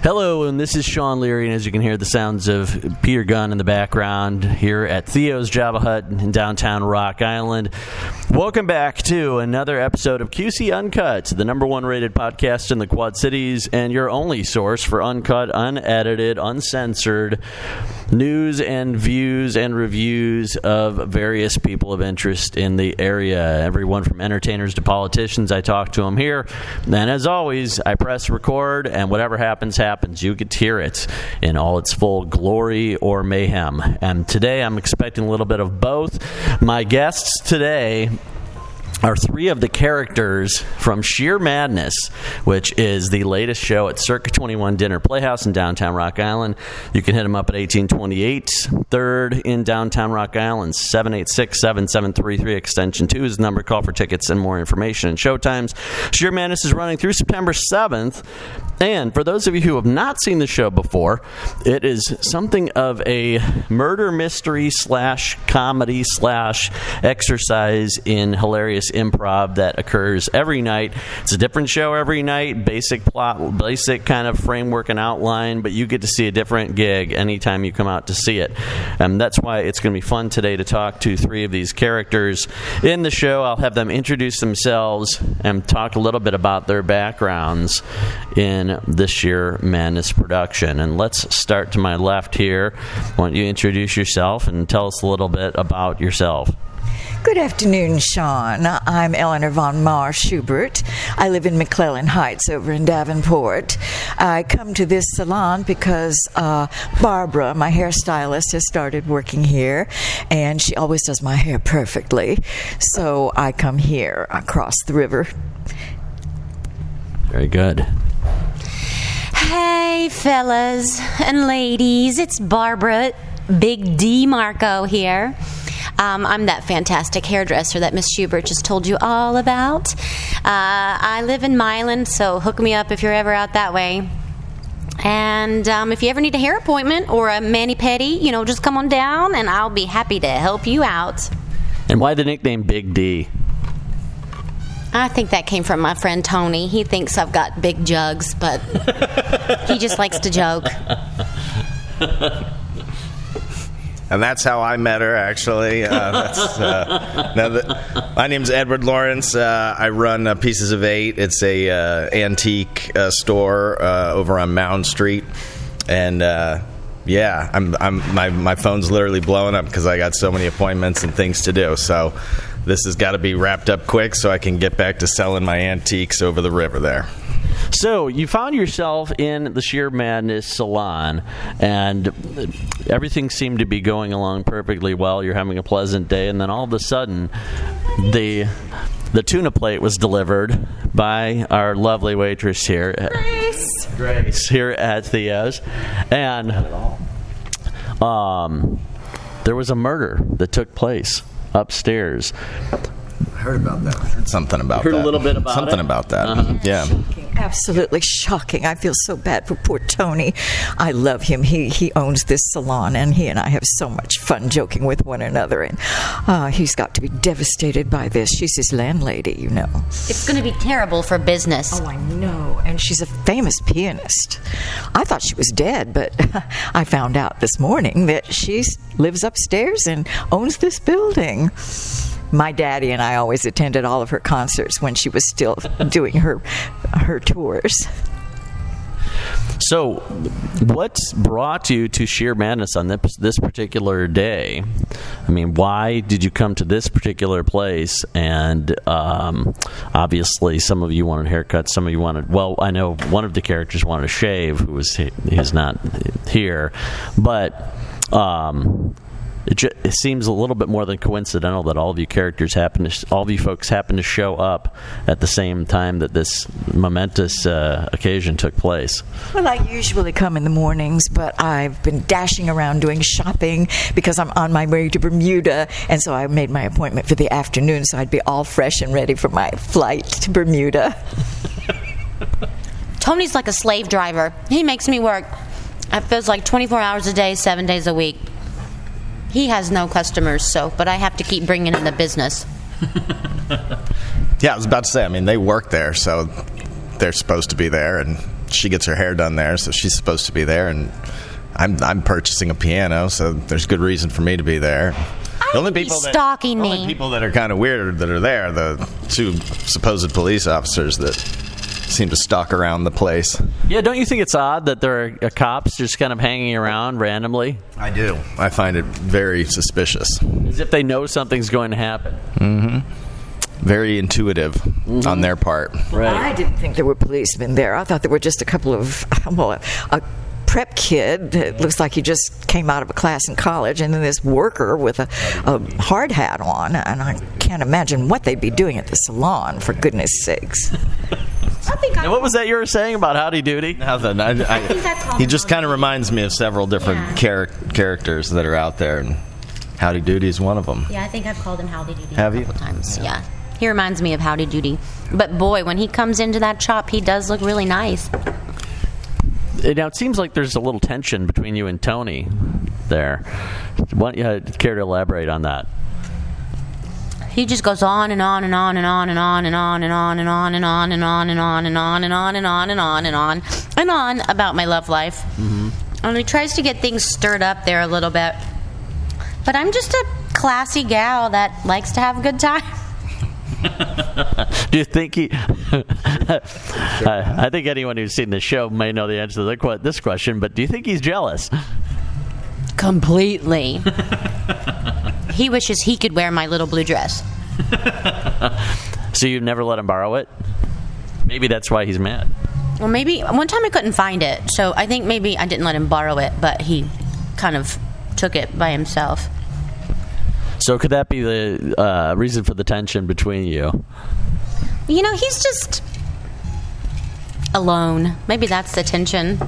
Hello, and this is Sean Leary, and as you can hear the sounds of Peter Gunn in the background here at Theo's Java Hut in downtown Rock Island. Welcome back to another episode of QC Uncut, the number one rated podcast in the Quad Cities, and your only source for uncut, unedited, uncensored news and views and reviews of various people of interest in the area. Everyone from entertainers to politicians, I talk to them here. And as always, I press record, and whatever happens, happens. You get to hear it in all its full glory or mayhem. And today I'm expecting a little bit of both. My guests today are three of the characters from Shear Madness, which is the latest show at Circa 21 Dinner Playhouse in downtown Rock Island. You can hit them up at 1828 3rd in downtown Rock Island. 786 7733 extension 2 is the number. Call for tickets and more information and showtimes. Shear Madness is running through September 7th. And for those of you who have not seen the show before, it is something of a murder mystery slash comedy slash exercise in hilarious improv that occurs every night. It's a different show every night, basic plot, basic kind of framework and outline, but you get to see a different gig anytime you come out to see it. And that's why it's going to be fun today to talk to three of these characters in the show. I'll have them introduce themselves and talk a little bit about their backgrounds in this Shear Madness production. And let's start to my left here. Why don't you introduce yourself and tell us a little bit about yourself? Good afternoon, Sean. I'm Eleanor von Mar Schubert. I live in McClellan Heights over in Davenport. I come to this salon because uh, Barbara, my hairstylist, has started working here, and she always does my hair perfectly. So I come here across the river. Very good. Hey, fellas and ladies, it's Barbara Big D Marco here. Um, I'm that fantastic hairdresser that Miss Schubert just told you all about. Uh, I live in Milan, so hook me up if you're ever out that way. And um, if you ever need a hair appointment or a mani pedi, you know, just come on down and I'll be happy to help you out. And why the nickname Big D? I think that came from my friend Tony. He thinks I've got big jugs, but he just likes to joke. and that's how I met her. Actually, uh, that's, uh, now that, my name's Edward Lawrence. Uh, I run uh, Pieces of Eight. It's a uh, antique uh, store over on Mound Street, and yeah, I'm, I'm my my phone's literally blowing up because I got so many appointments and things to do. So this has got to be wrapped up quick so I can get back to selling my antiques over the river there. So you found yourself in the Shear Madness salon, and everything seemed to be going along perfectly well. You're having a pleasant day, and then all of a sudden, the the tuna plate was delivered by our lovely waitress here, Grace. Grace here at Theo's, and um, there was a murder that took place upstairs. I heard about that. I heard something about heard that. Heard a little bit about something it? about that. Uh-huh. Yeah. Absolutely shocking. I feel so bad for poor Tony. I love him. He he owns this salon, and he and I have so much fun joking with one another. And uh, he's got to be devastated by this. She's his landlady, you know. It's going to be terrible for business. Oh, I know. And she's a famous pianist. I thought she was dead, but I found out this morning that she lives upstairs and owns this building. My daddy and I always attended all of her concerts when she was still doing her her tours. So, what brought you to Shear Madness on this, this particular day? I mean, why did you come to this particular place? And um, obviously, some of you wanted haircuts, some of you wanted. Well, I know one of the characters wanted a shave, who was he's not here, but. Um, it, ju- it, seems a little bit more than coincidental that all of you characters happen to, sh- all of you folks happen to show up at the same time that this momentous uh, occasion took place. Well, I usually come in the mornings, but I've been dashing around doing shopping because I'm on my way to Bermuda, and so I made my appointment for the afternoon, so I'd be all fresh and ready for my flight to Bermuda. Tony's like a slave driver. He makes me work. It feels like 24 hours a day, seven days a week. He has no customers, so but I have to keep bringing in the business. Yeah, I was about to say. I mean, they work there, so they're supposed to be there, and she gets her hair done there, so she's supposed to be there, and I'm I'm purchasing a piano, so there's good reason for me to be there. The only He's stalking the only me. people that are kind of weird that are there, the two supposed police officers that seem to stalk around the place. Yeah, don't you think it's odd that there are uh, cops just kind of hanging around randomly, I do. I find it very suspicious, as if they know something's going to happen? Mm-hmm. Very intuitive on their part. Right. I didn't think there were policemen there. I thought there were just a couple of, well, a, a prep kid that looks like he just came out of a class in college, and then this worker with a, a hard hat on. And I can't imagine what they'd be doing at the salon, for goodness sakes. I think And what was that you were saying about Howdy Doody? Nothing. I, I, think I called he just kind of reminds me of several different Yeah. char- characters that are out there, and Howdy Doody is one of them. Yeah, I think I've called him Howdy Doody Have a you? couple times. Yeah. He reminds me of Howdy Doody. But boy, when he comes into that shop, he does look really nice. Uh, Now it seems like there's a little tension between you and Tony there. Want you care to elaborate on that? He just goes on and on and on and on and on and on and on and on and on and on and on and on and on and on and on and on and on about my love life. And he tries to get things stirred up there a little bit. But I'm just a classy gal that likes to have a good time. Do you think he? I I think anyone who's seen the show may know the answer to the que- this question, but do you think he's jealous? Completely. he wishes he could wear my little blue dress. So you never let him borrow it? Maybe that's why he's mad. Well, maybe one time I couldn't find it, so I think maybe I didn't let him borrow it, but he kind of took it by himself. So could that be the uh, reason for the tension between you? You know, he's just alone. Maybe that's the tension.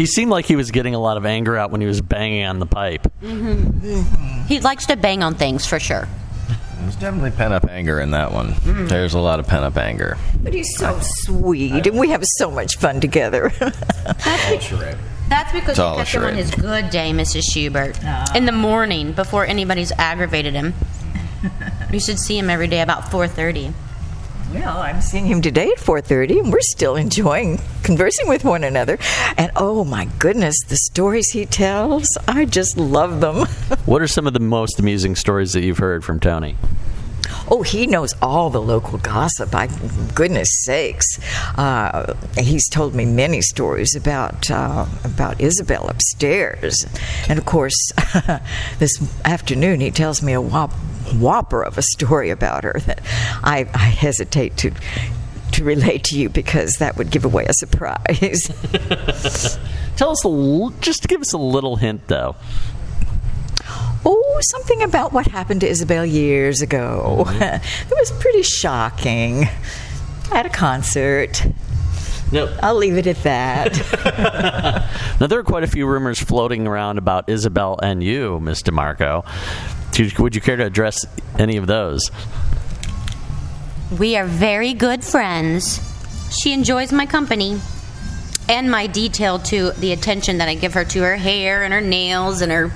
He seemed like he was getting a lot of anger out when he was banging on the pipe. Mm-hmm. He likes to bang on things for sure. There's definitely pent up anger in that one. Mm-hmm. There's a lot of pent up anger. But he's so sweet, and we have so much fun together. That's because all you a kept him on his good day, Mrs. Schubert. In the morning, before anybody's aggravated him. you should see him every day about 4.30. Well, I'm seeing him today at 4:30, and we're still enjoying conversing with one another. And oh my goodness, the stories he tells, I just love them. What are some of the most amusing stories that you've heard from Tony? Oh, he knows all the local gossip. I goodness sakes, uh, he's told me many stories about uh, about Isabel upstairs, and of course, this afternoon he tells me a whop, whopper of a story about her that I, I hesitate to. To relate to you because that would give away a surprise. Tell us a l- just give us a little hint, though. Oh, something about what happened to Isabel years ago. Mm-hmm. it was pretty shocking. At a concert. No. I'll leave it at that. Now there are quite a few rumors floating around about Isabel and you, Miss DeMarco. Would you care to address any of those? We are very good friends. She enjoys my company and my detail to the attention that I give her to her hair and her nails and her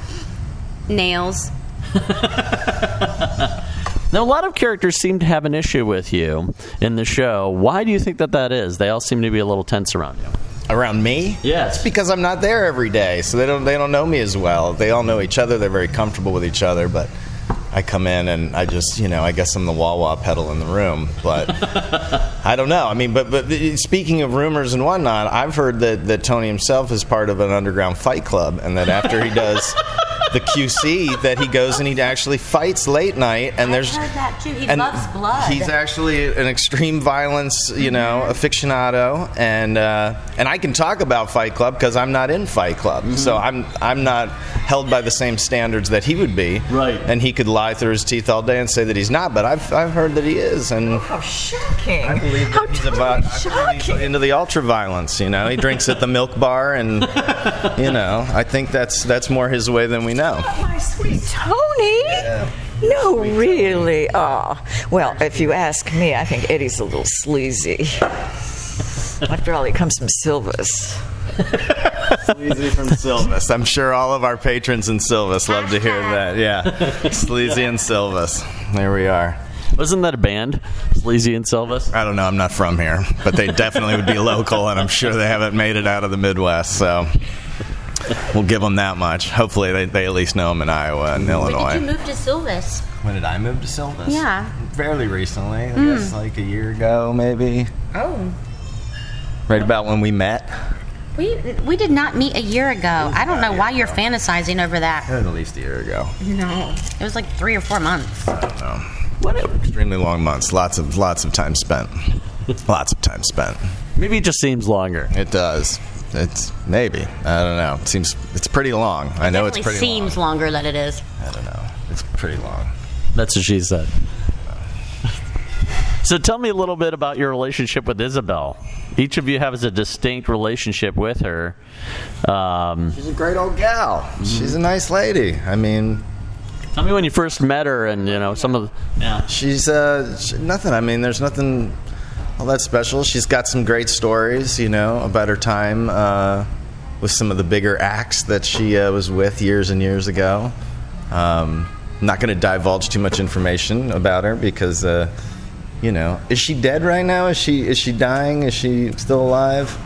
nails. Now, a lot of characters seem to have an issue with you in the show. Why do you think that that is? They all seem to be a little tense around you. Around me? Yes. It's because I'm not there every day, so they don't they don't know me as well. They all know each other. They're very comfortable with each other, but I come in and I just, you know, I guess I'm the wah wah pedal in the room, but I don't know. I mean, but but speaking of rumors and whatnot, I've heard that that Tony himself is part of an underground fight club, and that after he does the QC, that he goes and he actually fights late night, and there's heard that too. He loves blood. He's actually an extreme violence, you know, aficionado, and uh, and I can talk about Fight Club because I'm not in Fight Club, so I'm I'm not held by the same standards that he would be, Right. And he could lie through his teeth all day and say that he's not, but I've I've heard that he is, and. Oh, how shocking. I believe How he's, totally about, I believe he's shocking. into the ultra violence. You know, he drinks at the milk bar, and you know, I think that's that's more his way than we know. Oh, my sweet Tony. No, really. Oh, well, if you ask me, I think Eddie's a little sleazy. After all, he comes from Silvis. Sleazy from Silvis. I'm sure all of our patrons in Silvis love to hear that. Yeah, Sleazy and Silvis. There we are. Wasn't that a band, Sleazy and Silvis? I don't know. I'm not from here, but they definitely would be local, and I'm sure they haven't made it out of the Midwest. So we'll give them that much. Hopefully, they, they at least know them in Iowa and Illinois. You move to Silvis? when did I move to Silvis? Yeah. fairly recently. I mm. guess like a year ago, maybe. Oh. Right about when we met. We we did not meet a year ago. I don't know why you're fantasizing over that. At least a year ago. No, it was like three or four months. I don't know. Extremely long months. Lots of lots of time spent. lots of time spent. Maybe it just seems longer. It does. It's maybe. I don't know. It seems it's pretty long. I know it's Definitely pretty seems long. longer than it is. I don't know. It's pretty long. That's what she said. So tell me a little bit about your relationship with Isabel. Each of you has a distinct relationship with her. Um, She's a great old gal. She's a nice lady. I mean, tell me when you first met her, and you know some of. The, yeah. she's uh sh nothing. I mean, there's nothing all that special. She's got some great stories, you know, about her time uh, with some of the bigger acts that she uh, was with years and years ago. Um, I'm not going to divulge too much information about her because, uh, you know, is she dead right now? Is she is she dying? Is she still alive?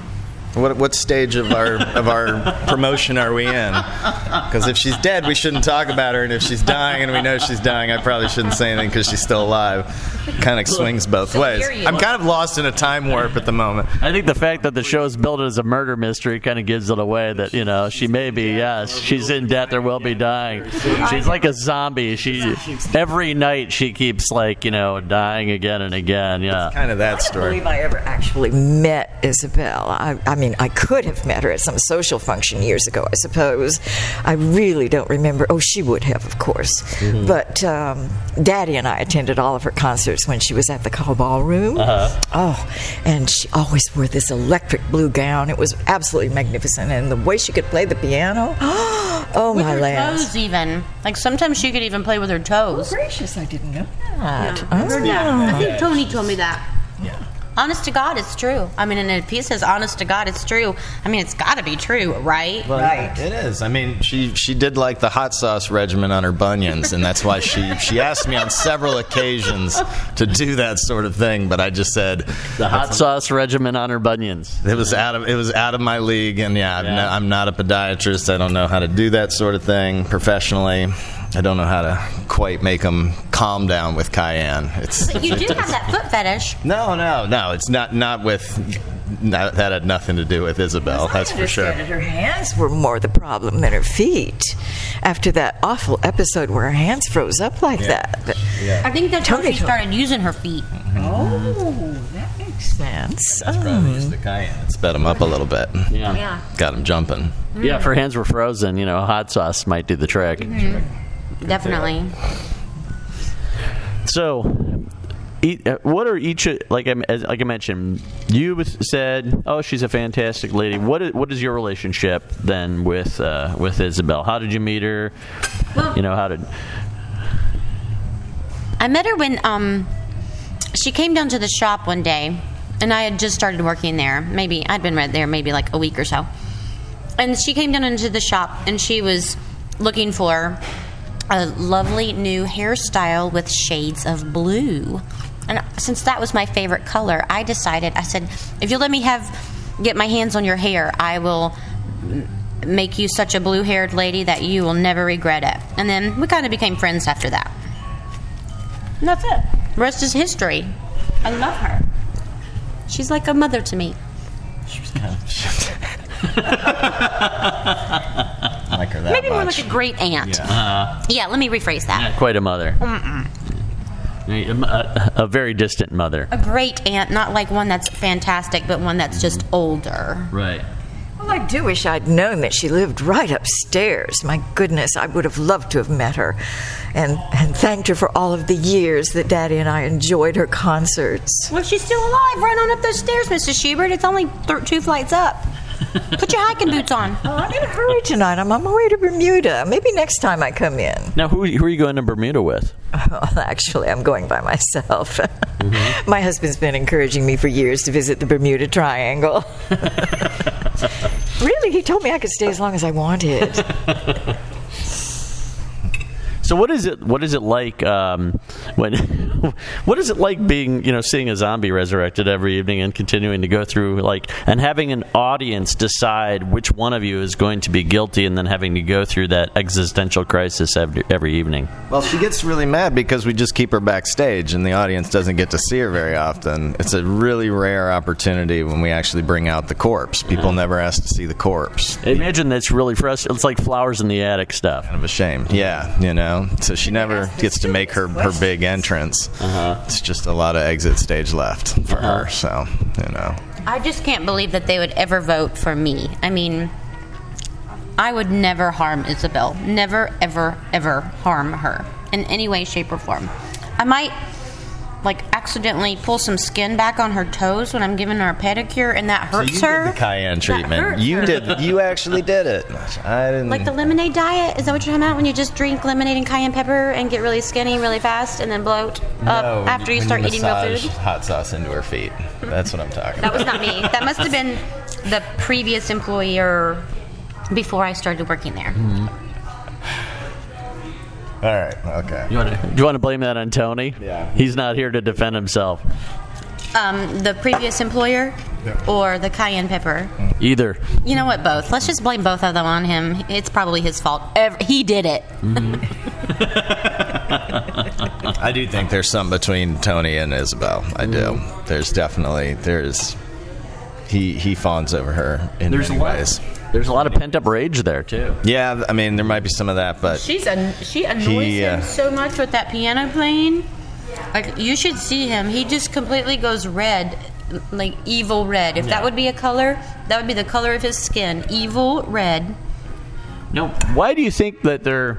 What, what stage of our of our promotion are we in? Because if she's dead, we shouldn't talk about her, and if she's dying and we know she's dying, I probably shouldn't say anything because she's still alive. Kind of swings both ways. I'm kind of lost in a time warp at the moment. I think the fact that the show is built as a murder mystery kind of gives it away that you know she may be yes she's in death or will be dying. She's like a zombie. She every night she keeps like you know dying again and again. Yeah. Kind of that I don't story. believe I ever actually met Isabel. I, I mean, I could have met her at some social function years ago, I suppose. I really don't remember. Oh, she would have, of course. Mm-hmm. But um, Daddy and I attended all of her concerts when she was at the Col Ballroom. Uh-huh. Oh, and she always wore this electric blue gown. It was absolutely magnificent. And the way she could play the piano, oh, With my her lands. toes, even like sometimes she could even play with her toes. Gracious, I didn't know that. I heard that. I Oh. think Tony told me that. Honest to God, it's true. I mean, and if he says honest to God, it's true. I mean, it's got to be true, right? Right. It is. I mean, she she did like the hot sauce regimen on her bunions, and that's why she she asked me on several occasions to do that sort of thing. But I just said The hot sauce regimen on her bunions. it was out of it was out of my league, and yeah, I'm, not, I'm not a podiatrist. I don't know how to do that sort of thing professionally. I don't know how to quite make them calm down with cayenne. It's But you do have that foot fetish. no, no, no. It's not not with. Not, that had nothing to do with Isabel. That's for sure. that Her hands were more the problem than her feet. After that awful episode where her hands froze up like that. But- I think that's how Tony she started using her feet. Mm-hmm. Oh, that makes sense. That's Probably oh. just the cayenne. Sped them up a little bit. Yeah. Yeah, Got them jumping. Yeah. If her hands were frozen, you know, hot sauce might do the trick. Mm-hmm. Definitely. So, e- uh, what are each like I as- like I mentioned? You said, "Oh, she's a fantastic lady." What is, what is your relationship then with uh, with Isabel? How did you meet her? Well- you know, how did I met her when um, she came down to the shop one day, and I had just started working there. Maybe I'd been right there maybe like a week or so. And she came down into the shop, and she was looking for a lovely new hairstyle with shades of blue. And since that was my favorite color, I decided. I said, if you'll let me have get my hands on your hair, I will make you such a blue-haired lady that you will never regret it. And then we kind of became friends after that. And that's it. The rest is history. I love her. She's like a mother to me. like her that Maybe more much. like a great aunt. Yeah. Uh-huh. Yeah, let me rephrase that. quite a mother? A, a very distant mother. A great aunt, not like one that's fantastic, but one that's just mm-hmm. older. Right. Well, I do wish I'd known that she lived right upstairs. My goodness, I would have loved to have met her and, and thanked her for all of the years that Daddy and I enjoyed her concerts. Well, she's still alive. Run on up those stairs, Mrs. Schubert. It's only th- two flights up. Put your hiking boots on. Oh, I'm in a hurry tonight. I'm on my way to Bermuda. Maybe next time I come in. Now, who, who are you going to Bermuda with? Well, actually, I'm going by myself. Mm-hmm. My husband's been encouraging me for years to visit the Bermuda Triangle. really, he told me I could stay as long as I wanted. So what is it? What is it like um, when? what is it like being you know seeing a zombie resurrected every evening and continuing to go through like and having an audience decide which one of you is going to be guilty and then having to go through that existential crisis every, every evening. Well, she gets really mad because we just keep her backstage and the audience doesn't get to see her very often. It's a really rare opportunity when we actually bring out the corpse. People never ask to see the corpse. I imagine that's really frustrating. It's like flowers in the attic stuff. Kind of a shame. Yeah, you know. So she never gets to make her, her big entrance. Uh-huh. It's just a lot of exit stage left for her. So, you know. I just can't believe that they would ever vote for me. I mean, I would never harm Isabel. Never, ever, ever harm her in any way, shape, or form. I might, like, accidentally pull some skin back on her toes when I'm giving her a pedicure, and that So hurts you her. did the cayenne treatment. You did. You actually did it. I didn't. Like the lemonade diet? Is that what you're talking about? When you just drink lemonade and cayenne pepper and get really skinny really fast and then bloat up No, when after you when start eating real food? Hot sauce into her feet. That's what I'm talking about. That about. was not me. That must have been the previous employer before I started working there. Mm-hmm. All right. Okay. You want to, do you want to blame that on Tony? Yeah. He's not here to defend himself. Um, the previous employer or the cayenne pepper? Either. You know what? Both. Let's just blame both of them on him. It's probably his fault. Ev- he did it. I do think there's something between Tony and Isabel. I do. Mm-hmm. There's definitely there's he he fawns over her in There's a many lot. ways. There's a lot of pent up rage there too. Yeah, I mean there might be some of that, but She's an- she annoys He, uh, him so much with that piano playing. Like you should see him. He just completely goes red, like evil red. If Yeah. that would be a color, that would be the color of his skin. Evil red. No. Why do you think that there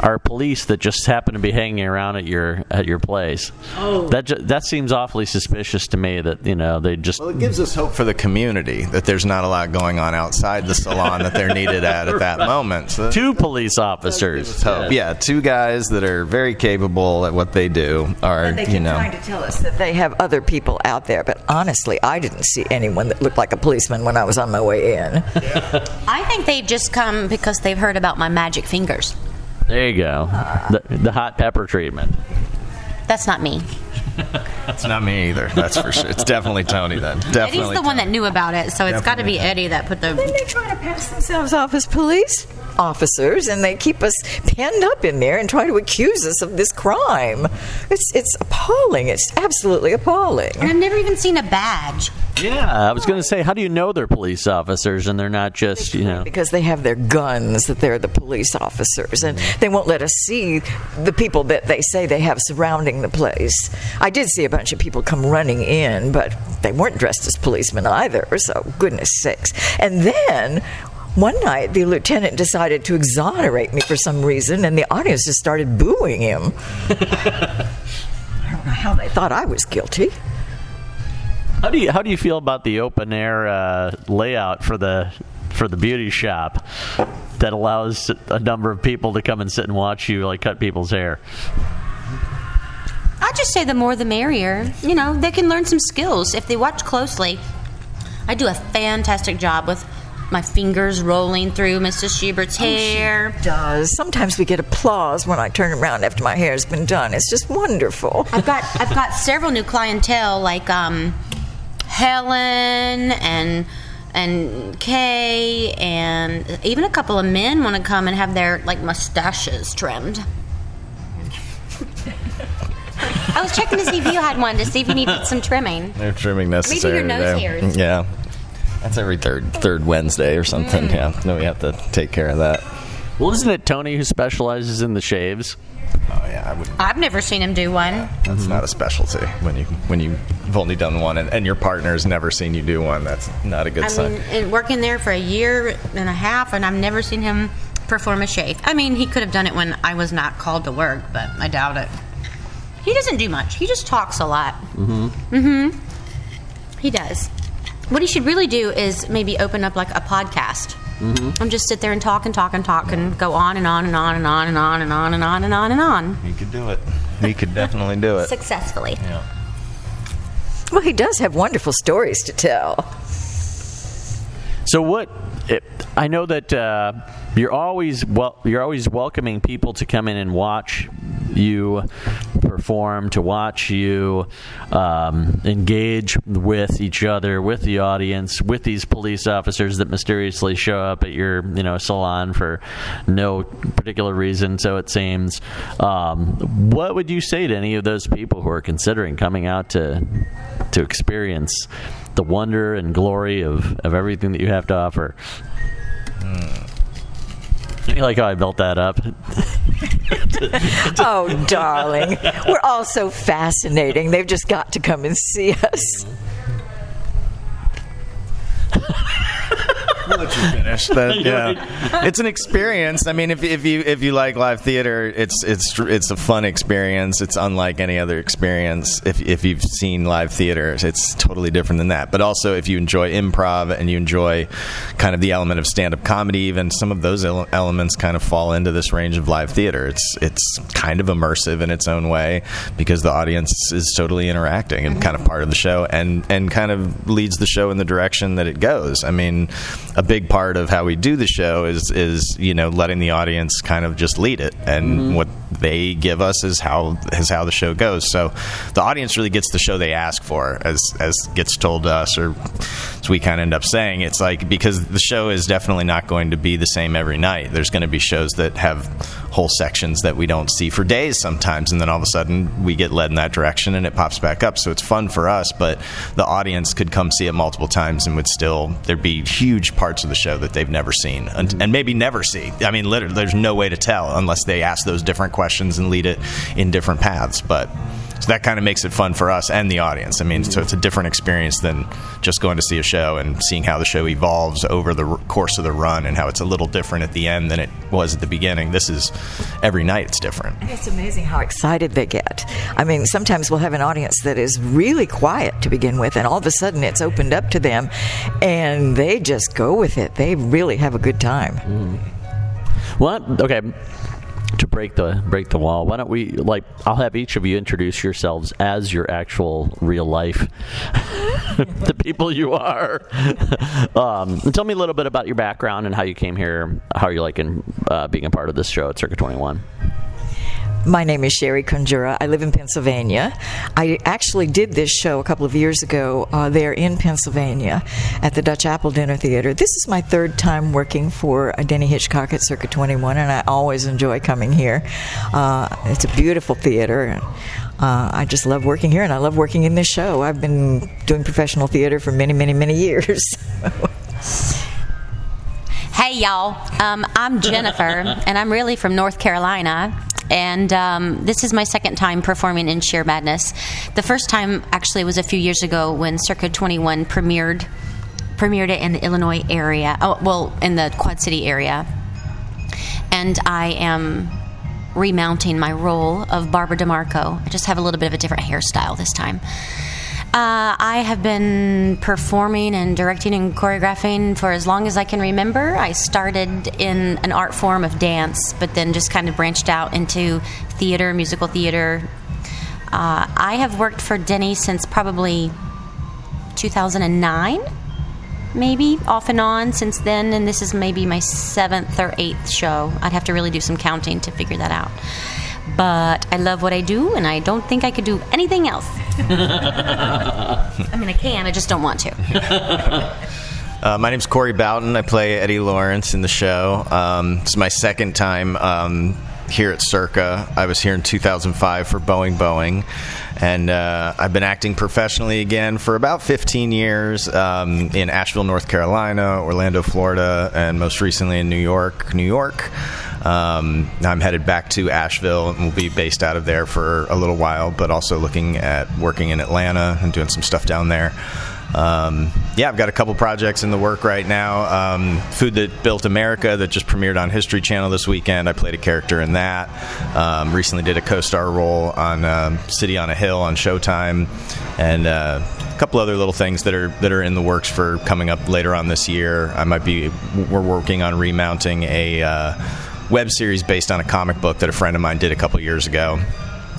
are police that just happen to be hanging around at your at your place? Oh. That ju- that seems awfully suspicious to me. That you know they just. well, it gives us hope for the community that there's not a lot going on outside the salon that they're needed at at that moment. So Two police officers. gives hope. Yeah, two guys that are very capable at what they do are And they keep you know trying to tell us that they have other people out there, but honestly, I didn't see anyone that looked like a policeman when I was on my way in. I think they've just come because they've heard about my magic fingers. There you go. The, the hot pepper treatment. That's not me. it's not me either. That's for sure. It's definitely Tony then. Definitely. Eddie's the one that knew about it, so it's got to be Definitely. Eddie that put the. Then the. they try to pass themselves off as police officers, and they keep us penned up in there and try to accuse us of this crime. It's it's appalling. It's absolutely appalling. And I've never even seen a badge. Yeah, I was going to say, how do you know they're police officers and they're not just you know? because they have their guns that they're the police officers and mm-hmm. they won't let us see the people that they say they have surrounding the place. I did see a bunch of people come running in, but they weren't dressed as policemen either, so goodness sakes. And then one night the lieutenant decided to exonerate me for some reason and the audience just started booing him. I don't know how they thought I was guilty. How do you how do you feel about the open air uh, layout for the for the beauty shop that allows a number of people to come and sit and watch you like cut people's hair? I just say the more the merrier. You know, they can learn some skills if they watch closely. I do a fantastic job with my fingers rolling through Mrs. Schubert's hair. Does sometimes we get applause when I turn around after my hair's been done. It's just wonderful. I've got I've got several new clientele like um, Helen and and Kay and even a couple of men want to come and have their like mustaches trimmed. I was checking to see if you had one to see if you needed some trimming. They're trimming necessary. your nose there. hairs. Yeah. That's every third third Wednesday or something. Mm. Yeah. No, we have to take care of that. Well, isn't it Tony who specializes in the shaves? Oh yeah, I would. I've never seen him do one. That's not a specialty when you when you've only done one and, and your partner's never seen you do one. That's not a good I sign. mean, and working there for a year and a half, and I've never seen him perform a shave. I mean, he could have done it when I was not called to work, but I doubt it. He doesn't do much. He just talks a lot. Mm-hmm. Mm-hmm. He does. What he should really do is maybe open up like a podcast. Mm-hmm. And just sit there and talk and talk and talk and go on and on and on and on and on and on and on and on and on he could do it. He could definitely do it. successfully. Yeah. Well, he does have wonderful stories to tell. So what? It, I know that uh, you're always well you're always welcoming people to come in and watch you perform to watch you um, engage with each other with the audience with these police officers that mysteriously show up at your you know salon for no particular reason so it seems. Um, what would you say to any of those people who are considering coming out to to experience the wonder and glory of, of everything that you have to offer you like how I built that up? oh, darling. We're all so fascinating. They've just got to come and see us. We'll let you finish. That, yeah, it's an experience. I mean, if, if you if you like live theater, it's it's it's a fun experience. It's unlike any other experience. If if you've seen live theater, it's totally different than that. But also, if you enjoy improv and you enjoy kind of the element of stand up comedy, even some of those ele- elements kind of fall into this range of live theater. It's it's kind of immersive in its own way because the audience is totally interacting and kind of part of the show, and and kind of leads the show in the direction that it goes. I mean a big part of how we do the show is is you know letting the audience kind of just lead it, and mm-hmm. what they give us is how is how the show goes. So the audience really gets the show they ask for, as as gets told to us, or as we kind of end up saying. It's like because the show is definitely not going to be the same every night. There's going to be shows that have whole sections that we don't see for days sometimes, and then all of a sudden we get led in that direction and it pops back up. So it's fun for us, but the audience could come see it multiple times and would still there'd be huge parts of the show that they've never seen and, and maybe never see. I mean, literally, there's no way to tell unless they ask those different questions and lead it in different paths. But so that kind of makes it fun for us and the audience. I mean, so it's a different experience than just going to see a show and seeing how the show evolves over the r- course of the run and how it's a little different at the end than it was at the beginning. This is every night it's different. It's amazing how excited they get. I mean, sometimes we'll have an audience that is really quiet to begin with, and all of a sudden it's opened up to them, and they just go with it. They really have a good time. Mm. What? Okay. Break the break the wall, why don't we like? I'll have each of you introduce yourselves as your actual real life, the people you are. um, tell me a little bit about your background and how you came here, how are you like in uh, being a part of this show at Circa Twenty One. My name is Sherry Conjura. I live in Pennsylvania. I actually did this show a couple of years ago uh, there in Pennsylvania at the Dutch Apple Dinner Theater. This is my third time working for Denny Hitchcock at Circa 21, and I always enjoy coming here. Uh, it's a beautiful theater. And, uh, I just love working here, and I love working in this show. I've been doing professional theater for many, many, many years. Hey, y'all. Um, I'm Jennifer, and I'm really from North Carolina. And um, this is my second time performing in Shear Madness. The first time actually was a few years ago when Circa 21 premiered premiered it in the Illinois area. Oh, well, in the Quad City area. And I am remounting my role of Barbara DeMarco. I just have a little bit of a different hairstyle this time. Uh, I have been performing and directing and choreographing for as long as I can remember. I started in an art form of dance, but then just kind of branched out into theater, musical theater. Uh, I have worked for Denny since probably 2009, maybe off and on since then, and this is maybe my seventh or eighth show. I'd have to really do some counting to figure that out. But I love what I do, and I don't think I could do anything else. I mean, I can, I just don't want to. Uh, my name's Corey Boughton. I play Eddie Lawrence in the show. Um, it's my second time um, here at Circa. I was here in 2005 for Boeing Boeing, and uh, I've been acting professionally again for about 15 years um, in Asheville, North Carolina, Orlando, Florida, and most recently in New York, New York. Um, I'm headed back to Asheville and will be based out of there for a little while, but also looking at working in Atlanta and doing some stuff down there. Um, yeah, I've got a couple projects in the work right now. Um, Food That Built America that just premiered on History Channel this weekend. I played a character in that. Um, recently did a co-star role on um, City on a Hill on Showtime, and uh, a couple other little things that are that are in the works for coming up later on this year. I might be. We're working on remounting a. Uh, web series based on a comic book that a friend of mine did a couple years ago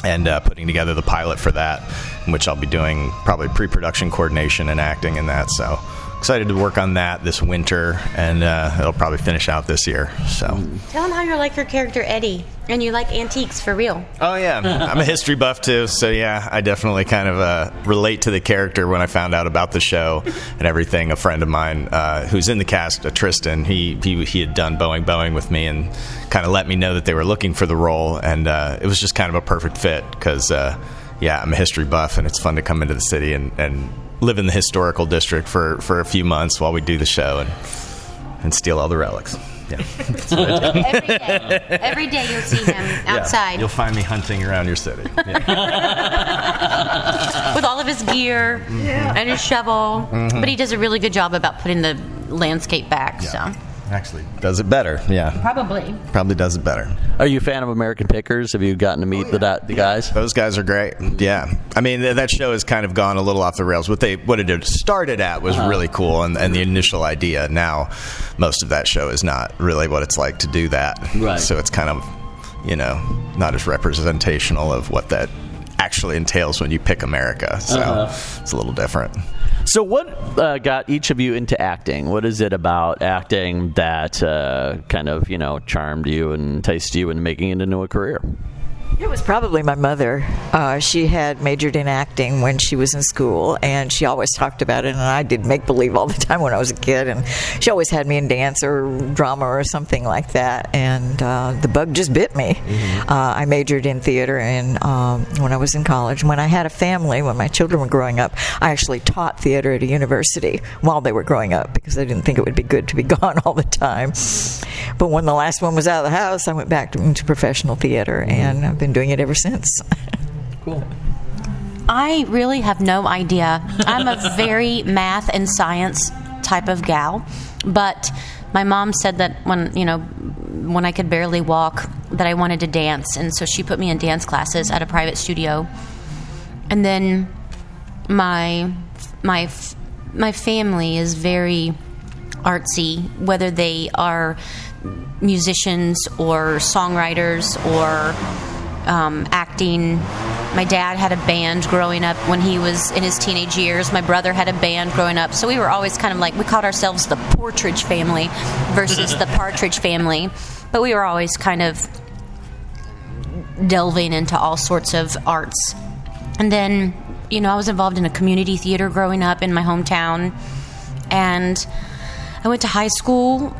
and uh, putting together the pilot for that, which I'll be doing probably pre production coordination and acting in that. So, excited to work on that this winter, and uh, it'll probably finish out this year. So. Tell them how you're like your character Eddie, and you like antiques for real. Oh yeah, I'm a history buff too, so yeah, I definitely kind of uh, relate to the character when I found out about the show and everything. A friend of mine uh, who's in the cast, uh, Tristan, he, he he had done Boeing Boeing with me and kind of let me know that they were looking for the role, and uh, it was just kind of a perfect fit because uh, yeah, I'm a history buff, and it's fun to come into the city and, and live in the historical district for, for a few months while we do the show and and steal all the relics. Yeah. Every day, every day you'll see him Yeah. outside You'll find me hunting around your city. Yeah. with all of his gear and his shovel. Mm-hmm. But he does a really good job about putting the landscape back. So Actually, does it better. Yeah. probably. Probably does it better. Are you a fan of American Pickers? Have you gotten to meet oh, the, the guys? Those guys are great. Yeah, I mean th- that show has kind of gone a little off the rails. What they what it started at was uh-huh. really cool, and, and the initial idea. Now, most of that show is not really what it's like to do that. Right. So it's kind of, you know, not as representational of what that actually entails when you pick America. So it's a little different. So, what uh, got each of you into acting? What is it about acting that uh, kind of you know charmed you and enticed you into making it into a career? It was probably my mother. Uh, she had majored in acting when she was in school, and she always talked about it. And I did make believe all the time when I was a kid, and she always had me in dance or drama or something like that. And uh, the bug just bit me. Uh, I majored in theater, and um, when I was in college, when I had a family, when my children were growing up, I actually taught theater at a university while they were growing up because I didn't think it would be good to be gone all the time. But when the last one was out of the house, I went back to, into professional theater, and I've been doing it ever since. Cool. I really have no idea. I'm a very math and science type of gal, but my mom said that when you know when I could barely walk that I wanted to dance, and so she put me in dance classes at a private studio, and then my my my family is very artsy, whether they are musicians or songwriters or um, acting. My dad had a band growing up when he was in his teenage years. My brother had a band growing up. So we were always kind of like, we called ourselves the Portridge family versus the Partridge family. But we were always kind of delving into all sorts of arts. And then, you know, I was involved in a community theater growing up in my hometown. And I went to high school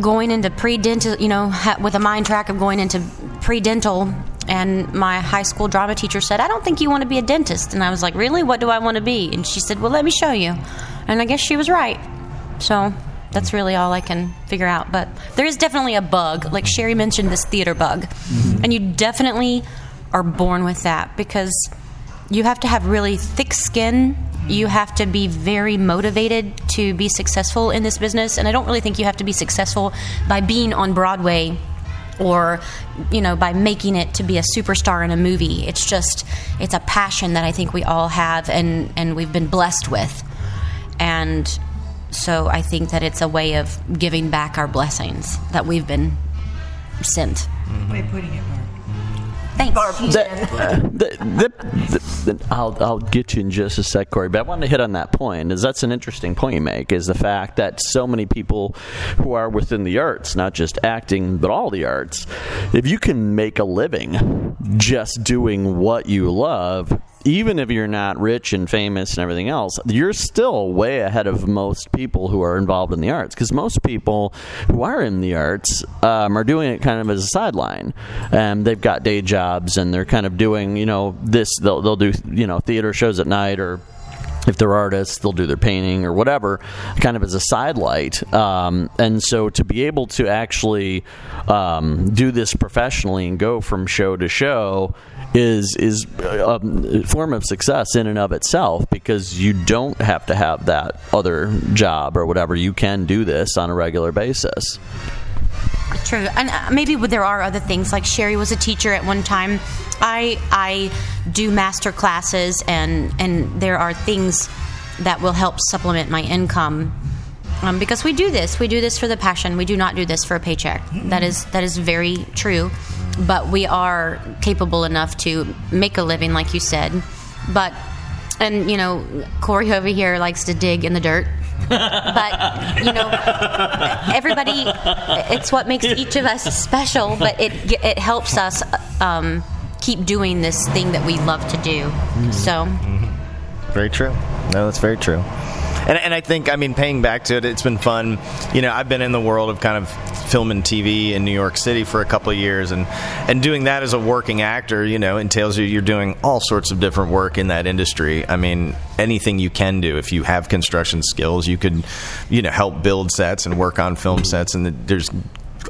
going into pre-dental, you know, with a mind track of going into pre-dental. And my high school drama teacher said, I don't think you want to be a dentist. And I was like, Really? What do I want to be? And she said, Well, let me show you. And I guess she was right. So that's really all I can figure out. But there is definitely a bug. Like Sherry mentioned, this theater bug. Mm-hmm. And you definitely are born with that because you have to have really thick skin. You have to be very motivated to be successful in this business. And I don't really think you have to be successful by being on Broadway or you know by making it to be a superstar in a movie. It's just it's a passion that i think we all have and and we've been blessed with. And so i think that it's a way of giving back our blessings that we've been sent. Of putting it. Thanks That, the, the, the, I'll, I'll get you in just a sec, Corey. But I wanted to hit on that point. Is that's an interesting point you make? Is the fact that so many people who are within the arts, not just acting, but all the arts, if you can make a living just doing what you love, even if you're not rich and famous and everything else, you're still way ahead of most people who are involved in the arts. Because most people who are in the arts um, are doing it kind of as a sideline. Um, they've got day jobs and they're kind of doing, you know, this. They'll, they'll do, you know, theater shows at night or if they're artists, they'll do their painting or whatever, kind of as a sidelight. Um, and so to be able to actually um, do this professionally and go from show to show is is a a form of success in and of itself because you don't have to have that other job or whatever. You can do this on a regular basis. True, and uh, maybe there are other things. Like Sherry was a teacher at one time. I I do master classes, and and there are things that will help supplement my income. Um, because we do this, we do this for the passion. We do not do this for a paycheck. That is that is very true. But we are capable enough to make a living, like you said. But and you know, Corey over here likes to dig in the dirt but you know, everybody. It's what makes each of us special, but it it helps us um, keep doing this thing that we love to do. So. Very true. No, that's very true. And, and I think, I mean, paying back to it, it's been fun. You know, I've been in the world of kind of film and TV in New York City for a couple of years, and and doing that as a working actor, you know, entails you you're doing all sorts of different work in that industry. I mean, anything you can do if you have construction skills, you could, you know, help build sets and work on film sets, and there's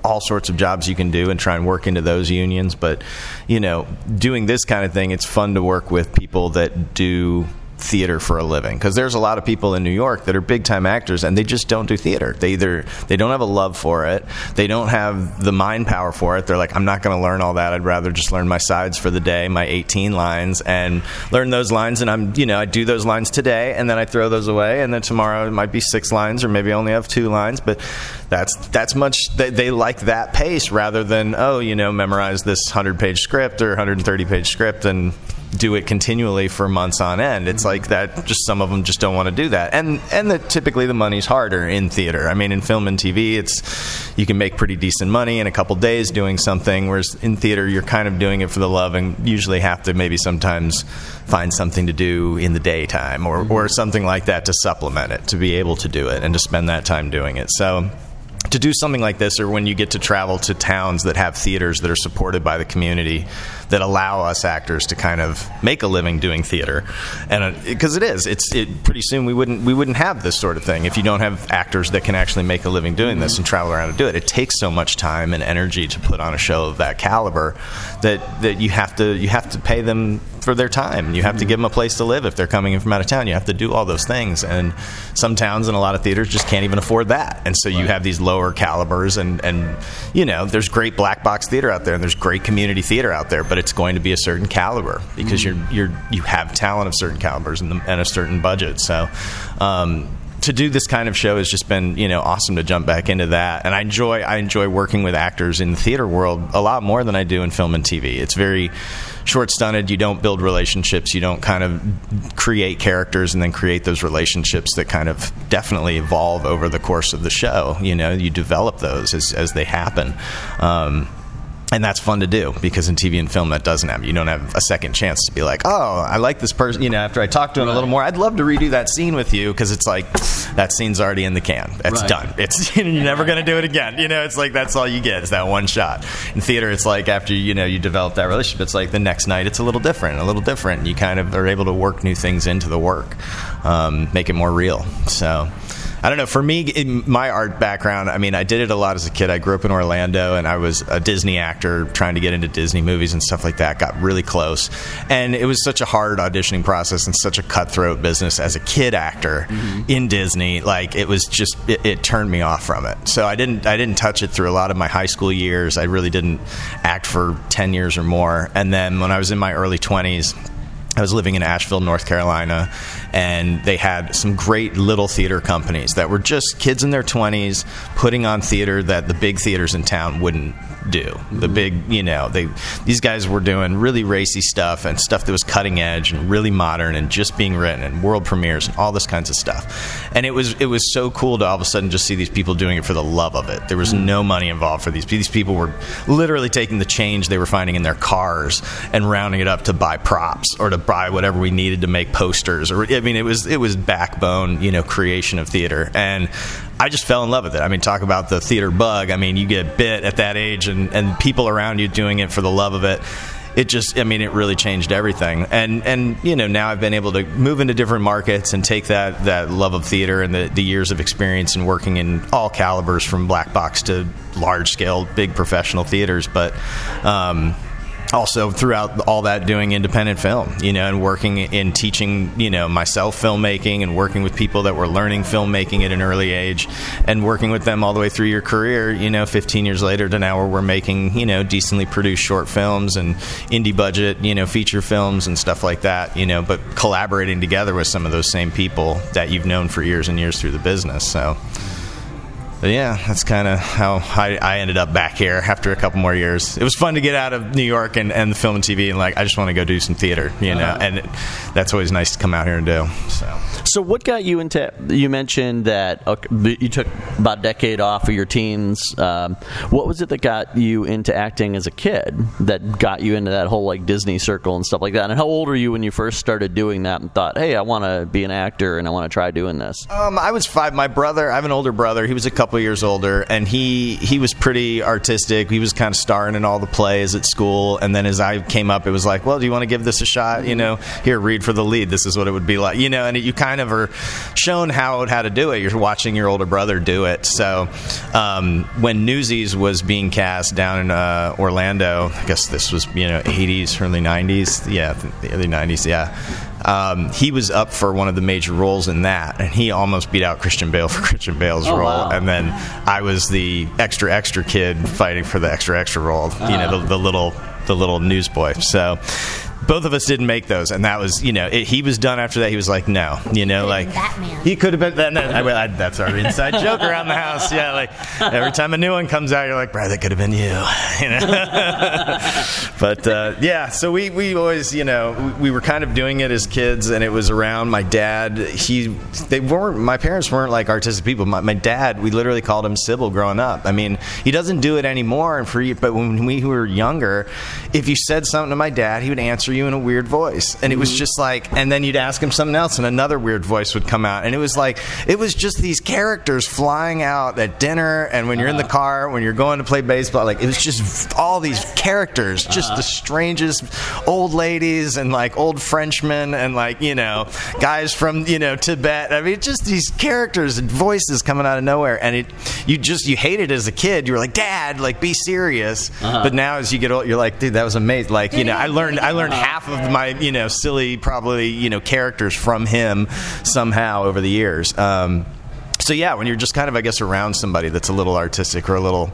all sorts of jobs you can do and try and work into those unions. But, you know, doing this kind of thing, it's fun to work with people that do theater for a living because there's a lot of people in New York that are big time actors and they just don't do theater. They either they don't have a love for it, they don't have the mind power for it. They're like, I'm not going to learn all that. I'd rather just learn my sides for the day, my 18 lines, and learn those lines. And I'm you know I do those lines today and then I throw those away, and then tomorrow it might be six lines or maybe I only have two lines, but that's that's much they, they like that pace rather than oh you know memorize this 100 page script or 130 page script and do it continually for months on end. It's like that. Just some of them just don't want to do that, and and the, typically the money's harder in theater. I mean, in film and TV, it's you can make pretty decent money in a couple days doing something, whereas in theater you're kind of doing it for the love, and usually have to maybe sometimes find something to do in the daytime or or something like that to supplement it to be able to do it and to spend that time doing it. So to do something like this, or when you get to travel to towns that have theaters that are supported by the community, that allow us actors to kind of make a living doing theater, and uh, because it is, it's it, pretty soon we wouldn't we wouldn't have this sort of thing if you don't have actors that can actually make a living doing this and travel around and do it. It takes so much time and energy to put on a show of that caliber that that you have to you have to pay them for their time. You have to give them a place to live if they're coming in from out of town. You have to do all those things, and some towns and a lot of theaters just can't even afford that. And so you have these lower calibers, and and you know there's great black box theater out there, and there's great community theater out there, but it's going to be a certain caliber because you're you're you have talent of certain calibers and, the, and a certain budget. So. Um, to do this kind of show has just been you know awesome to jump back into that. And I enjoy I enjoy working with actors in the theater world a lot more than I do in film and TV it's very short stunted you don't build relationships. You don't kind of create characters and then create those relationships that kind of definitely evolve over the course of the show. You know you develop those as, as they happen. Um, and that's fun to do because in TV and film that doesn't happen. You don't have a second chance to be like, oh, I like this person. You know, after I talk to him right. a little more, I'd love to redo that scene with you because it's like that scene's already in the can. It's right. done. It's you're never going to do it again. You know, it's like that's all you get is that one shot. In theater, it's like after you know you develop that relationship, it's like the next night it's a little different, a little different. You kind of are able to work new things into the work, um, make it more real. So. I don't know. For me, in my art background, I mean, I did it a lot as a kid. I grew up in Orlando, and I was a Disney actor trying to get into Disney movies and stuff like that. Got really close, and it was such a hard auditioning process and such a cutthroat business as a kid actor mm-hmm. in Disney. Like it was just, it, it turned me off from it. So I didn't, I didn't touch it through a lot of my high school years. I really didn't act for ten years or more, and then when I was in my early twenties I was living in Asheville, North Carolina, and they had some great little theater companies that were just kids in their 20s putting on theater that the big theaters in town wouldn't do. Mm-hmm. The big, you know, they these guys were doing really racy stuff and stuff that was cutting edge and really modern and just being written and world premieres and all this kinds of stuff. And it was it was so cool to all of a sudden just see these people doing it for the love of it. There was mm-hmm. no money involved for these. These people were literally taking the change they were finding in their cars and rounding it up to buy props or to buy whatever we needed to make posters. Or I mean, it was it was backbone, you know, creation of theater. And I just fell in love with it. I mean, talk about the theater bug. I mean, you get bit at that age, and, and people around you doing it for the love of it. It just, I mean, it really changed everything. And and you know, now I've been able to move into different markets and take that that love of theater and the, the years of experience and working in all calibers from black box to large scale, big professional theaters. But um, also throughout all that doing independent film, you know, and working in teaching, you know, myself filmmaking and working with people that were learning filmmaking at an early age and working with them all the way through your career, you know, 15 years later to now where we're making, you know, decently produced short films and indie budget, you know, feature films and stuff like that, you know, but collaborating together with some of those same people that you've known for years and years through the business. So yeah, that's kind of how I, I ended up back here after a couple more years. It was fun to get out of New York and, and the film and TV, and like I just want to go do some theater, you know, Uh-huh. and it, that's always nice to come out here and do. So. So, what got you into? You mentioned that okay, you took about a decade off of your teens. Um, what was it that got you into acting as a kid? That got you into that whole like Disney circle and stuff like that. And how old were you when you first started doing that and thought, "Hey, I want to be an actor and I want to try doing this"? Um, I was five. My brother, I have an older brother. He was a couple years older, and he he was pretty artistic. He was kind of starring in all the plays at school. And then as I came up, it was like, well, do you want to give this a shot? You know, here, read for the lead. This is what it would be like. You know, and it, you kind of are shown how how to do it. You're watching your older brother do it. So um, when Newsies was being cast down in uh, Orlando, I guess this was you know 80s, early 90s. Yeah, the early 90s. Yeah. Um, he was up for one of the major roles in that, and he almost beat out Christian Bale for Christian Bale's Oh, role. wow. And then I was the extra extra kid fighting for the extra extra role. You know, ah. the, the little the little newsboy. So. Both of us didn't make those, and that was, you know, it, he was done after that. He was like, no, you know, like he could have been. That, that, I, I, that's our inside joke around the house. Yeah, like every time a new one comes out, you're like, bro, that could have been you. you know? but uh, yeah, so we, we always, you know, we, we were kind of doing it as kids, and it was around my dad. He, they weren't. My parents weren't like artistic people. My, my dad, we literally called him Sybil growing up. I mean, he doesn't do it anymore. And for but when we were younger, if you said something to my dad, he would answer you in a weird voice, and it was mm-hmm. just like, and then you'd ask him something else, and another weird voice would come out, and it was like, it was just these characters flying out at dinner, and when you're in the uh-huh. car, when you're going to play baseball, like it was just all these characters, uh-huh. just the strangest old ladies and like old Frenchmen and like you know guys from you know Tibet. I mean, just these characters and voices coming out of nowhere, and it you just you hated it as a kid. You were like, Dad, like be serious. Uh-huh. But now as you get old, you're like, dude, that was amazing. Like you know, I learned I learned half of my you know silly probably you know characters from him somehow over the years. Um, so yeah, when you're just kind of I guess around somebody that's a little artistic or a little.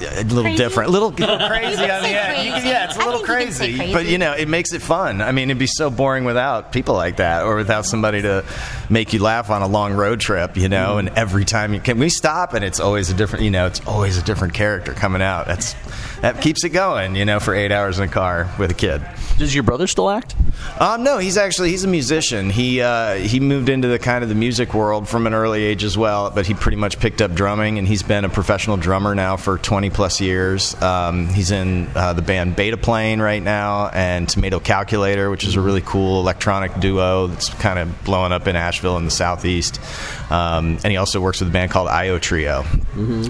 A little Crazy? different, a little, little crazy could on the say end. Crazy. can- yeah, it's a I little think you could say crazy, crazy. but you know, it makes it fun. I mean, it'd be so boring without people like that, or without somebody to make you laugh on a long road trip. You know, and every time you can, we stop, and it's always a different. You know, it's always a different character coming out. That's that keeps it going. You know, for eight hours in a car with a kid. Does your brother still act? Um, no, he's actually he's a musician. He uh, he moved into the kind of the music world from an early age as well. But he pretty much picked up drumming, and he's been a professional drummer now for 20 plus years. Um, he's in uh, the band Beta Plane right now, and Tomato Calculator, which is a really cool electronic duo that's kind of blowing up in Asheville in the southeast. Um, and he also works with a band called IO Trio,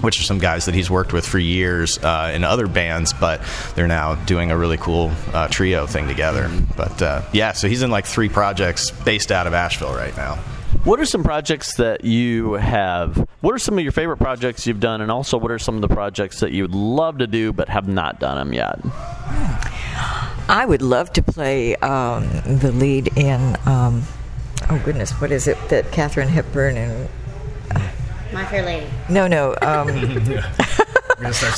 which are some guys that he's worked with for years uh, in other bands, but they're now doing a really cool uh, trio thing together. But uh, yeah, so he's in like three projects based out of Asheville right now. What are some projects that you have? What are some of your favorite projects you've done, and also what are some of the projects that you would love to do but have not done them yet? I would love to play um, the lead in. Um, oh goodness, what is it that Katharine Hepburn and My Fair Lady. no, no. Um,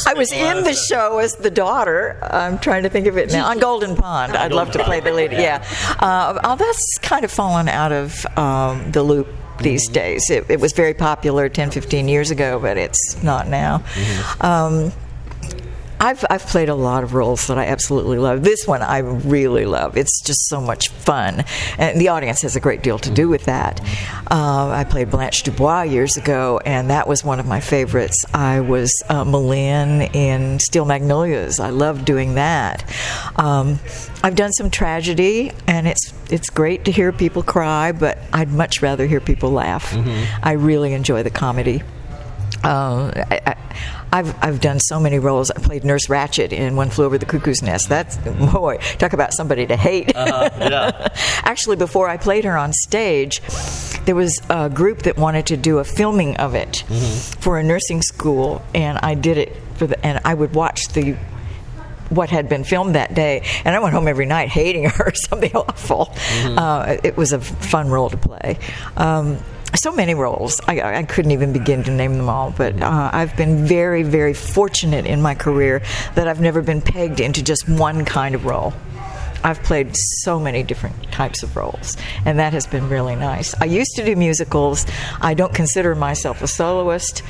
I was in the show as the daughter. I'm trying to think of it now. On Golden Pond, I'd love to play the lead. Yeah, uh, oh, that's kind of fallen out of um, the loop these days. It, it was very popular 10, 15 years ago, but it's not now. Um, I've, I've played a lot of roles that I absolutely love. This one I really love. It's just so much fun. And the audience has a great deal to do with that. Uh, I played Blanche Dubois years ago, and that was one of my favorites. I was uh, M'Lynn in Steel Magnolias. I love doing that. Um, I've done some tragedy, and it's it's great to hear people cry, but I'd much rather hear people laugh. I really enjoy the comedy. Uh, I, I, I've I've done so many roles. I played Nurse Ratched in One Flew Over the Cuckoo's Nest. That's boy, talk about somebody to hate. Actually, before I played her on stage, there was a group that wanted to do a filming of it for a nursing school, and I did it for the. And I would watch the what had been filmed that day, and I went home every night hating her, something awful. Uh, it was a fun role to play. Um, so many roles. I, I couldn't even begin to name them all, but uh, I've been very, very fortunate in my career that I've never been pegged into just one kind of role. I've played so many different types of roles, and that has been really nice. I used to do musicals. I don't consider myself a soloist.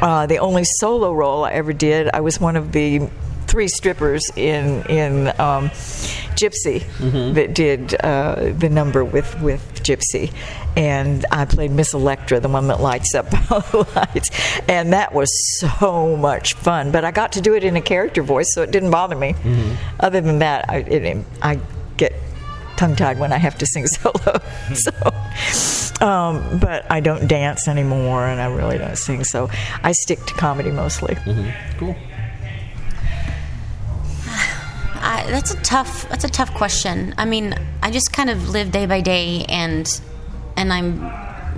Uh, the only solo role I ever did, I was one of the three strippers in in um, Gypsy Mm-hmm. that did uh, the number with with Gypsy, and I played Miss Electra, the one that lights up all the lights, and that was so much fun. But I got to do it in a character voice, so it didn't bother me. Mm-hmm. Other than that, I it, I get tongue tied when I have to sing solo. so, um, but I don't dance anymore, and I really don't sing. So I stick to comedy mostly. Cool. I, that's a tough. That's a tough question. I mean, I just kind of live day by day, and and I'm,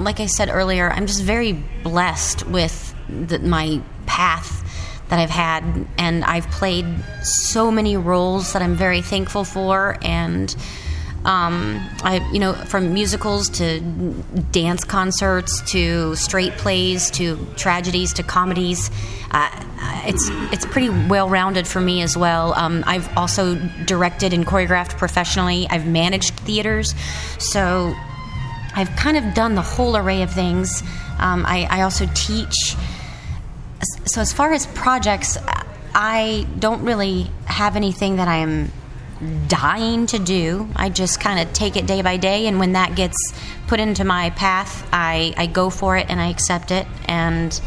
like I said earlier, I'm just very blessed with the, my path that I've had, and I've played so many roles that I'm very thankful for, and. Um, I, you know, from musicals to dance concerts to straight plays to tragedies to comedies, uh, it's it's pretty well rounded for me as well. Um, I've also directed and choreographed professionally. I've managed theaters, so I've kind of done the whole array of things. Um, I, I also teach. So as far as projects, I don't really have anything that I'm dying to do. I just kind of take it day by day, and when that gets put into my path, I, I go for it and I accept it, and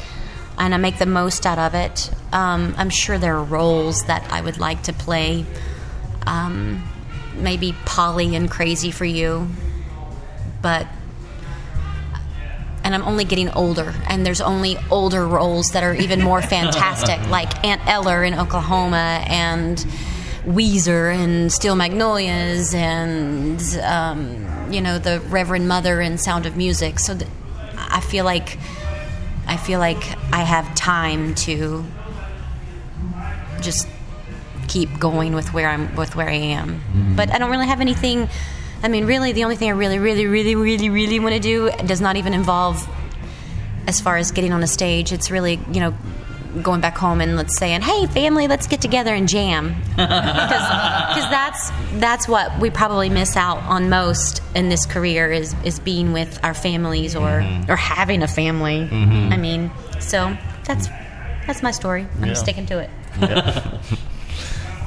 and I make the most out of it. Um, I'm sure there are roles that I would like to play. Um, maybe Polly and Crazy for You, but and I'm only getting older, and there's only older roles that are even more fantastic, like Aunt Eller in Oklahoma and Ouiser and Steel Magnolias and um, you know the Reverend Mother and Sound of Music. So th- I feel like I feel like I have time to just keep going with where I'm with where I am. But I don't really have anything. I mean, really, the only thing I really, really, really, really, really want to do does not even involve as far as getting on a stage. It's really, you know, going back home and let's saying, "Hey, family, let's get together and jam," because that's that's what we probably miss out on most in this career is is being with our families or or having a family. I mean, so that's that's my story. I'm sticking to it.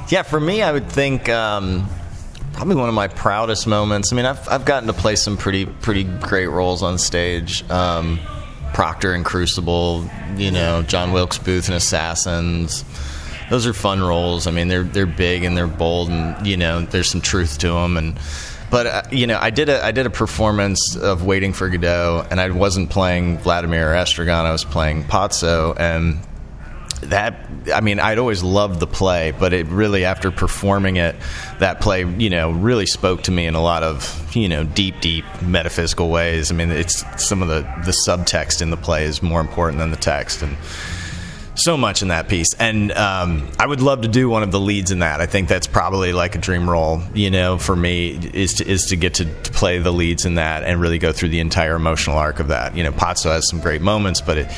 Yeah, for me, I would think um, probably one of my proudest moments. I mean, I've, I've gotten to play some pretty pretty great roles on stage. Um, Proctor and Crucible, you know, John Wilkes Booth and Assassins. Those are fun roles. I mean, they're they're big and they're bold, and you know, there's some truth to them. And but uh, you know, I did a I did a performance of Waiting for Godot, and I wasn't playing Vladimir or Estragon. I was playing Pozzo, and that I mean I'd always loved the play, but it really after performing it, that play you know really spoke to me in a lot of you know deep deep metaphysical ways. I mean it's some of the the subtext in the play is more important than the text and. So much in that piece, and um, I would love to do one of the leads in that. I think that's probably like a dream role, you know, for me is to is to get to, to play the leads in that and really go through the entire emotional arc of that. You know, Pozzo has some great moments, but it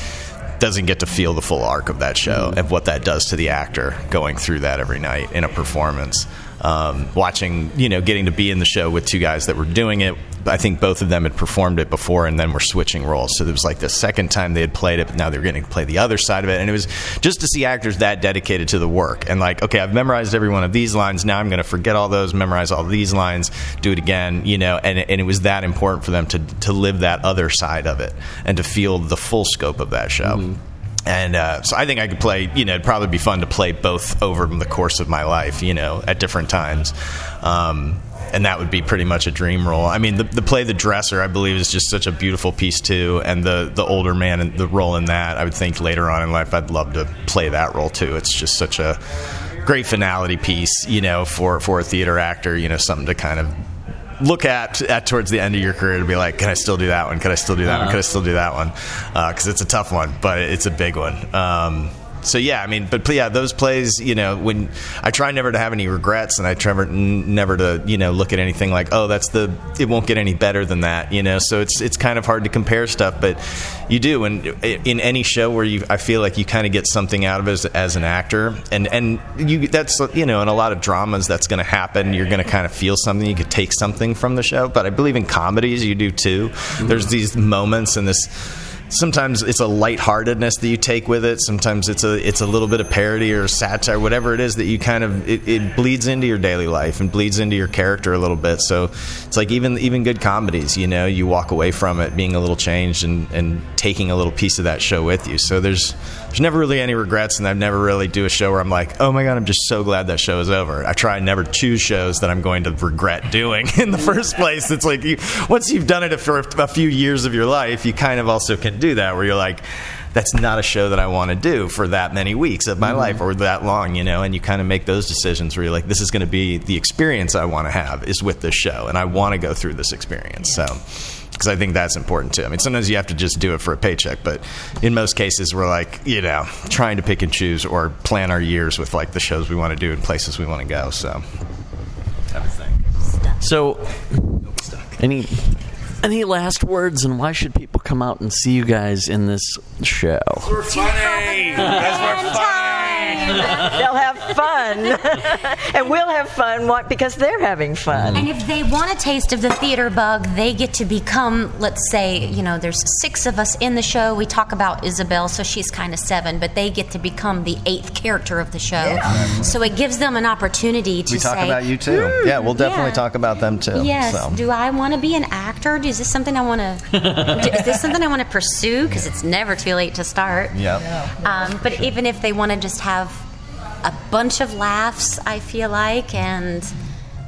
doesn't get to feel the full arc of that show and what that does to the actor going through that every night in a performance. Um, watching, you know, getting to be in the show with two guys that were doing it. I think both of them had performed it before and then were switching roles. So it was like the second time they had played it, but now they were getting to play the other side of it. And it was just to see actors that dedicated to the work and like, okay, I've memorized every one of these lines. Now I'm going to forget all those, memorize all these lines, do it again, you know, and, and it was that important for them to, to live that other side of it and to feel the full scope of that show. And uh, so I think I could play, you know, it'd probably be fun to play both over the course of my life, you know, at different times. Um, and that would be pretty much a dream role. I mean, the, the play The Dresser, I believe, is just such a beautiful piece, too. And the, the older man and the role in that, I would think later on in life, I'd love to play that role, too. It's just such a great finality piece, you know, for, for a theater actor, you know, something to kind of look at, at towards the end of your career to be like, can I still do that one? Can I still do that one? Can I still do that one? Because it's a tough one, but it's a big one. Um, so yeah, I mean, but yeah, those plays, you know, when I try never to have any regrets, and I try never, to, you know, look at anything like, oh, that's the, it won't get any better than that, you know. So it's it's kind of hard to compare stuff, but you do, and in any show where you, I feel like you kind of get something out of it as, as an actor, and and you, that's you know, in a lot of dramas, that's going to happen. You're going to kind of feel something, you could take something from the show, but I believe in comedies, you do too. There's these moments and this sometimes it's a lightheartedness that you take with it. Sometimes it's a it's a little bit of parody or satire, whatever it is that you kind of it, it, bleeds into your daily life and bleeds into your character a little bit. So it's like even even good comedies, you know, you walk away from it being a little changed and and taking a little piece of that show with you. So there's there's never really any regrets, and I've never really do a show where I'm like, oh my god, I'm just so glad that show is over. I try and never choose shows that I'm going to regret doing in the first place. It's like you, once you've done it for a few years of your life, you kind of also can do that where you're like that's not a show that I want to do for that many weeks of my mm-hmm. life or that long, you know, and you kind of make those decisions where you're like, this is going to be the experience I want to have is with this show, and I want to go through this experience. So because I think that's important too. I mean, sometimes you have to just do it for a paycheck, but in most cases, we're like, you know, trying to pick and choose or plan our years with like the shows we want to do and places we want to go. So, everything. So, any any last words, and why should people come out and see you guys in this show? We're funny. That's we're funny. They'll have fun, and we'll have fun what, because they're having fun. And if they want a taste of the theater bug, they get to become, let's say, you know, there's six of us in the show. We talk about Isabel, so she's kind of seven, but they get to become the eighth character of the show. Yeah. So it gives them an opportunity to we talk say, about you too. Mm, yeah, we'll definitely yeah. talk about them too. Yes. So. Do I want to be an actor? Is this something I want to? is this something I want to pursue? Because it's never too late to start. Yeah. Um, but even if they want to just have a bunch of laughs. I feel like and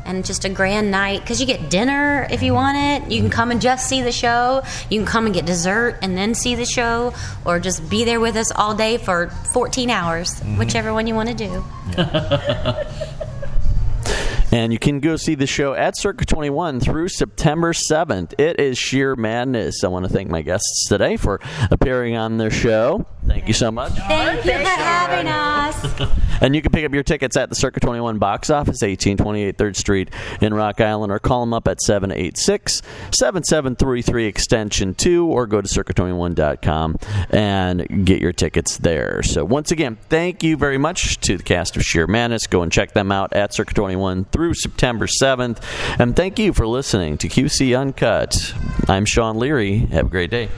and just a grand night because you get dinner if you want it. You can come and just see the show. You can come and get dessert and then see the show, or just be there with us all day for 14 hours, mm-hmm. whichever one you want to do. And you can go see the show at Circa 21 through September 7th. It is Shear Madness. I want to thank my guests today for appearing on their show. Thank you so much. Thank you for having us. and you can pick up your tickets at the Circa 21 box office, 1828 3rd Street in Rock Island, or call them up at 786 7733 extension 2, or go to circa21.com and get your tickets there. So, once again, thank you very much to the cast of Shear Madness. Go and check them out at Circa 21 through September 7th. And thank you for listening to QC Uncut. I'm Sean Leary. Have a great day.